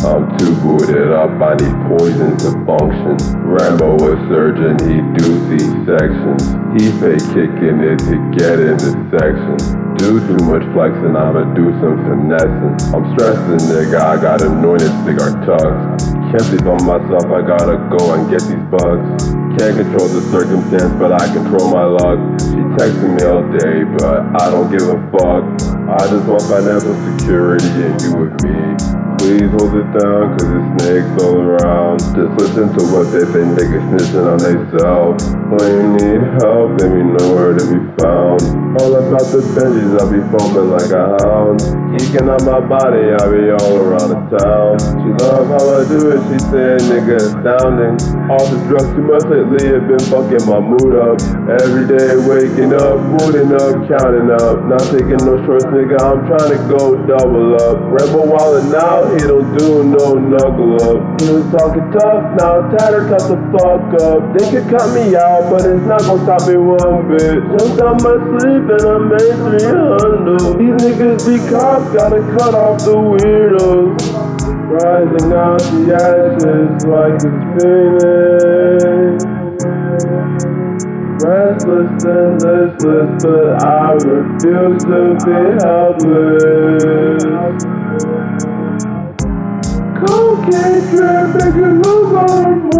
too booted up, I need poison to function. Rambo a surgeon, he do C-sections. He fake kicking it to get into sections. Do too much flexing, I'ma do some finessing. I'm stressing, nigga, I got anointed cigar tucks. Can't sleep on myself, I gotta go and get these bugs. Can't control the circumstance, but I control my luck. She texting me all day, but I don't give a fuck. I just want financial security and you with me. Please hold it down, cause there's snakes all around. Just listen to what they say, niggas snitching on themselves. When you need help, let me know where to be found. All about the Benjis, I be foaming like a hound. Geeking on my body, I be all around the town. She love how I do it, she say, nigga, astounding. All the drugs too much lately have been fucking my mood up. Every day waking up, booting up, counting up. Not taking no shorts, nigga, I'm trying to go double up. Rambo wildin' out, he don't do no knuckle up. He was talking tough, now tatter cut the fuck up. They could cut me out, but it's not gonna stop me one bit. Jumped out my sleep and I made 300. These niggas be cops, gotta cut off the weirdos. Rising out the ashes like a phoenix. Restless and listless, but I refuse to be helpless. Cocaine trip, make you lose all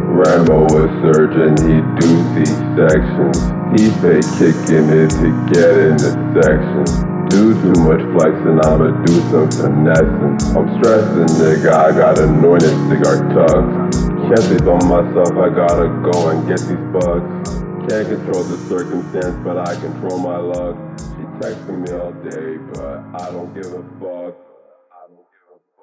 Rambo a surgeon, he do C-sections. He fake kicking it to get in the sections. Do too much flexing, I'ma do some finessing. I'm stressing, nigga, I got anointed cigar tugs. Can't sleep on myself, I gotta go and get these bugs. Can't control the circumstance, but I control my luck. She texting me all day, but I don't give a fuck.